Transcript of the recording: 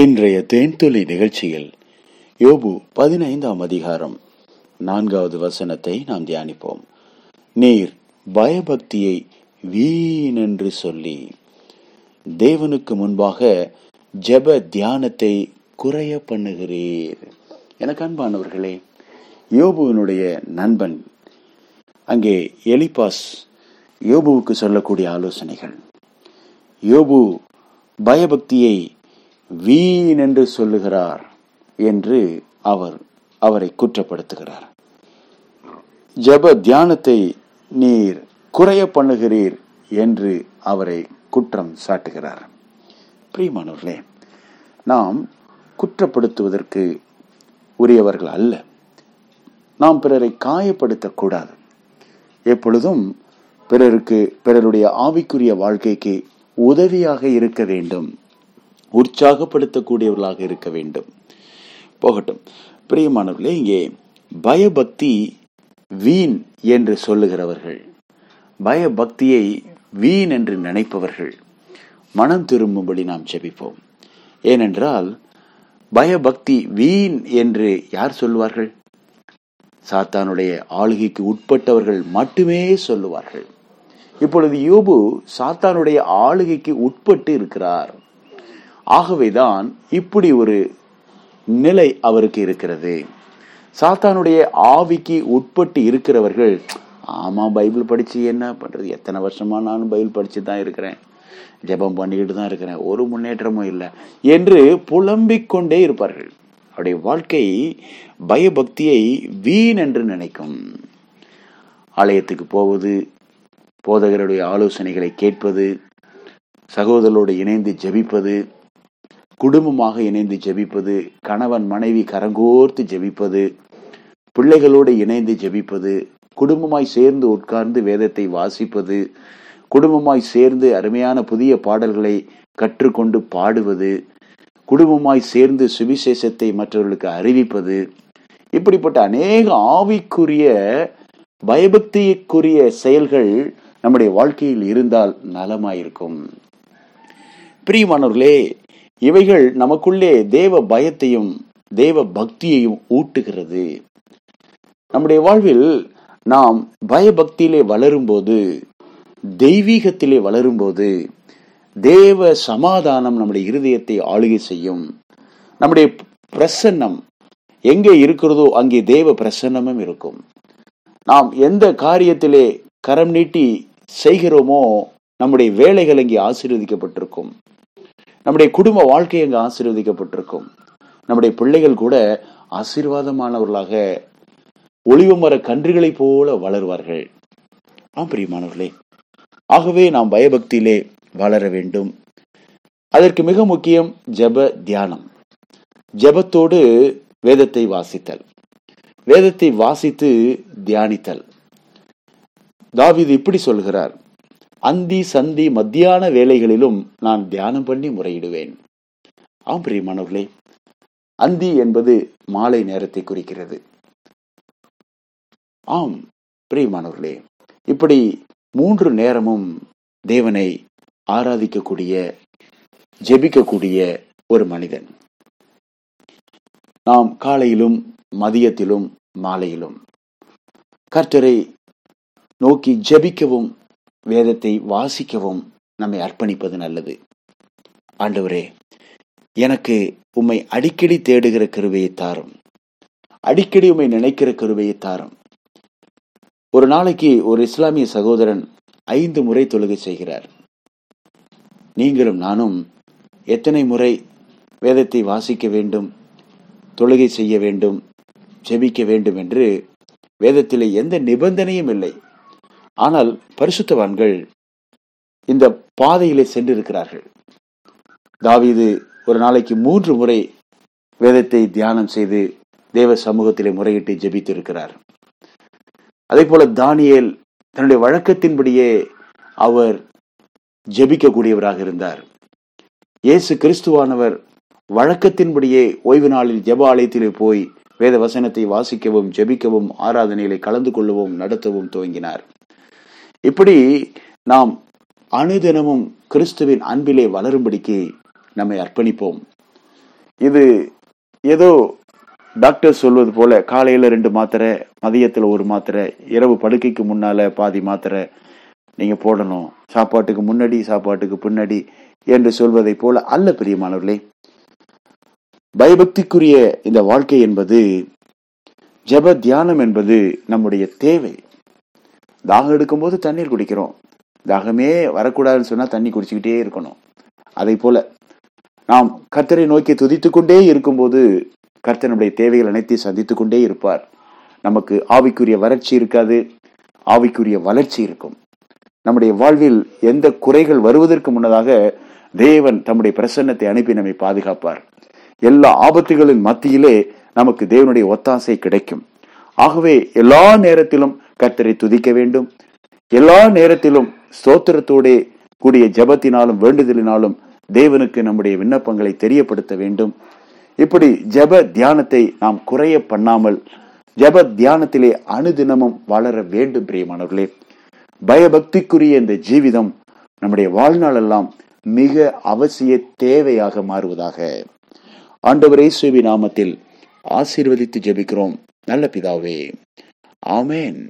இன்றைய தேன்துளி நிகழ்ச்சியில் யோபு பதினைந்தாம் அதிகாரம் நான்காவது வசனத்தை நாம் தியானிப்போம். நீர் பயபக்தியை வீணென்று சொல்லி தேவனுக்கு முன்பாக ஜெப தியானத்தை குறைய பண்ணுகிறீர். எனக்கு அன்பானவர்களே யோபுவினுடைய நண்பன் அங்கே எலிபாஸ் யோபுவுக்கு சொல்லக்கூடிய ஆலோசனைகள். யோபு பயபக்தியை வீண் என்று சொல்லுகிறார் என்று அவர் அவரை குற்றப்படுத்துகிறார். ஜப தியானத்தை நீர் குறைய பண்ணுகிறீர் என்று அவரை குற்றம் சாட்டுகிறார். பிரியமானவர்களே நாம் குற்றப்படுத்துவதற்கு உரியவர்கள் அல்ல. நாம் பிறரை காயப்படுத்தக்கூடாது. எப்பொழுதும் பிறருக்கு பிறருடைய ஆவிக்குரிய வாழ்க்கைக்கு உதவியாக இருக்க வேண்டும். உற்சாகப்படுத்தக்கூடியவர்களாக இருக்க வேண்டும். போகட்டும். பிரியமானவர்களே இங்கே பயபக்தி வீண் என்று சொல்லுகிறவர்கள். பயபக்தியை வீண் என்று நினைப்பவர்கள். மனம் திரும்பும்படி நாம் செபிப்போம் ஏனென்றால் பயபக்தி வீண் என்று யார் சொல்லுவார்கள்? சாத்தானுடைய ஆளுகைக்கு உட்பட்டவர்கள் மட்டுமே சொல்லுவார்கள். இப்பொழுது யோபு சாத்தானுடைய ஆளுகைக்கு உட்பட்டு இருக்கிறார். ஆகவேதான் இப்படி ஒரு நிலை அவருக்கு இருக்கிறது. சாத்தானுடைய ஆவிக்கு உட்பட்டு இருக்கிறவர்கள் ஆமா பைபிள் படிச்சு என்ன பண்றது? எத்தனை வருஷமா நானும் பைபிள் படிச்சு தான் இருக்கிறேன். ஜெபம் பண்ணிக்கிட்டு தான் இருக்கிறேன். ஒரு முன்னேற்றமும் இல்லை என்று புலம்பிக் கொண்டே இருப்பார்கள். அவருடைய வாழ்க்கை பயபக்தியை வீண் என்று நினைக்கும். ஆலயத்துக்கு போவது போதகருடைய ஆலோசனைகளை கேட்பது சகோதரரோடு இணைந்து ஜெபிப்பது குடும்பமாக இணைந்து ஜெபிப்பது கணவன் மனைவி கரங்கோர்த்து ஜெபிப்பது பிள்ளைகளோடு இணைந்து ஜெபிப்பது குடும்பமாய் சேர்ந்து உட்கார்ந்து வேதத்தை வாசிப்பது குடும்பமாய் சேர்ந்து அருமையான புதிய பாடல்களை கற்றுக்கொண்டு பாடுவது குடும்பமாய் சேர்ந்து சுவிசேஷத்தை மற்றவர்களுக்கு அறிவிப்பது இப்படிப்பட்ட அநேக ஆவிக்குரிய பயபக்திக்குரிய செயல்கள் நம்முடைய வாழ்க்கையில் இருந்தால் நலமாயிருக்கும். பிரியமானவர்களே இவைகள் நமக்குள்ளே தேவ பயத்தையும் தேவ பக்தியையும் ஊட்டுகிறது. நம்முடைய வாழ்வில் நாம் பயபக்தியிலே வளரும்போது தெய்வீகத்திலே வளரும்போது தேவ சமாதானம் நம்முடைய இருதயத்தை ஆளுகை செய்யும். நம்முடைய பிரசன்னம் எங்கே இருக்கிறதோ அங்கே தேவ பிரசன்னமும் இருக்கும். நாம் எந்த காரியத்திலே கரம் நீட்டி செய்கிறோமோ நம்முடைய வேலைகள் அங்கே ஆசீர்வதிக்கப்பட்டிருக்கும். நம்முடைய குடும்ப வாழ்க்கை அங்கு ஆசீர்வதிக்கப்பட்டிருக்கும். நம்முடைய பிள்ளைகள் கூட ஆசீர்வாதமானவர்களாக ஒளிவு மர கன்றுகளைப் போல வளருவார்கள். ஆம் பிரியமானவர்களே. ஆகவே நாம் பயபக்தியிலே வளர வேண்டும். அதற்கு மிக முக்கியம் ஜப தியானம். ஜபத்தோடு வேதத்தை வாசித்தல். வேதத்தை வாசித்து தியானித்தல். தாவிது இப்படி சொல்கிறார். அந்தி சந்தி மத்தியான வேலைகளிலும் நான் தியானம் பண்ணி முறையிடுவேன். ஆம் பிரியமானவர்களே அந்தி என்பது மாலை நேரத்தை குறிக்கிறது. ஆம் பிரியமானவர்களே இப்படி மூன்று நேரமும் தேவனை ஆராதிக்கக்கூடிய ஜெபிக்கக்கூடிய ஒரு மனிதன். நாம் காலையிலும் மதியத்திலும் மாலையிலும் கர்த்தரை நோக்கி ஜெபிக்கவும் வேதத்தை வாசிக்கவும் நம்மை அர்ப்பணிப்பது நல்லது. ஆண்டவரே எனக்கு உம்மை அடிக்கடி தேடுகிற கருவையை தாரும். அடிக்கடி உம்மை நினைக்கிற கருவையை தாரும். ஒரு நாளைக்கு ஒரு இஸ்லாமிய சகோதரன் ஐந்து முறை தொழுகை செய்கிறார். நீங்களும் நானும் எத்தனை முறை வேதத்தை வாசிக்க வேண்டும் தொழுகை செய்ய வேண்டும் ஜெபிக்க வேண்டும் என்று வேதத்திலே எந்த நிபந்தனையும் இல்லை. ஆனால் பரிசுத்தவான்கள் இந்த பாதையிலே சென்றிருக்கிறார்கள். தாவீது ஒரு நாளைக்கு மூன்று முறை வேதத்தை தியானம் செய்து தேவ சமூகத்திலே முறையிட்டு ஜெபித்திருக்கிறார். அதே போல தானியேல் தன்னுடைய வழக்கத்தின்படியே அவர் ஜெபிக்கக்கூடியவராக இருந்தார். இயேசு கிறிஸ்துவானவர் வழக்கத்தின்படியே ஓய்வு நாளில் ஜெப ஆலயத்திலே போய் வேத வசனத்தை வாசிக்கவும் ஜெபிக்கவும் ஆராதனைகளை கலந்து கொள்ளவும் நடத்தவும் துவங்கினார். இப்படி நாம் அணுதினமும் கிறிஸ்துவின் அன்பிலே வளரும்படிக்கு நம்மை அர்ப்பணிப்போம். இது ஏதோ டாக்டர் சொல்வது போல காலையில ரெண்டு மாத்திரை மதியத்துல ஒரு மாத்திரை இரவு படுக்கைக்கு முன்னால பாதி மாத்திரை நீங்க போடணும். சாப்பாட்டுக்கு முன்னாடி சாப்பாட்டுக்கு பின்னாடி என்று சொல்வதை போல அல்ல பிரியமானவர்களே. பயபக்திக்குரிய இந்த வாழ்க்கை என்பது ஜெப தியானம் என்பது நம்முடைய தேவை. தாகம் எடுக்கும்போது தண்ணீர் குடிக்கிறோம். தாகமே வரக்கூடாதுன்னு சொன்னால் தண்ணி குடிச்சுக்கிட்டே இருக்கணும். அதை போல நாம் கர்த்தரை நோக்கி துதித்து கொண்டே இருக்கும்போது கர்த்தர் நம்முடைய தேவைகள் அனைத்தையும் சந்தித்து கொண்டே இருப்பார். நமக்கு ஆவிக்குரிய வறட்சி இருக்காது ஆவிக்குரிய வளர்ச்சி இருக்கும். நம்முடைய வாழ்வில் எந்த குறைகள் வருவதற்கு முன்னதாக தேவன் தம்முடைய பிரசன்னத்தை அனுப்பி நம்மை பாதுகாப்பார். எல்லா ஆபத்துகளின் மத்தியிலே நமக்கு தேவனுடைய ஒத்தாசை கிடைக்கும். ஆகவே எல்லா நேரத்திலும் கர்த்தரை துதிக்க வேண்டும். எல்லா நேரத்திலும் ஸ்தோத்திரத்தோட கூடிய ஜபத்தினாலும் வேண்டுதலினாலும் தேவனுக்கு நம்முடைய விண்ணப்பங்களை தெரியப்படுத்த வேண்டும். இப்படி ஜப தியானத்தை நாம் குறைய பண்ணாமல் ஜப தியானத்திலே அணுதினமும் வளர வேண்டும் பிரியமானவர்களே. பயபக்திக்குரிய இந்த ஜீவிதம் நம்முடைய வாழ்நாளெல்லாம் மிக அவசிய தேவையாக மாறுவதாக. ஆண்டவர் இயேசுவின் நாமத்தில் ஆசீர்வதித்து ஜெபிக்கிறோம். நல்ல பிதாவே. ஆமேன்.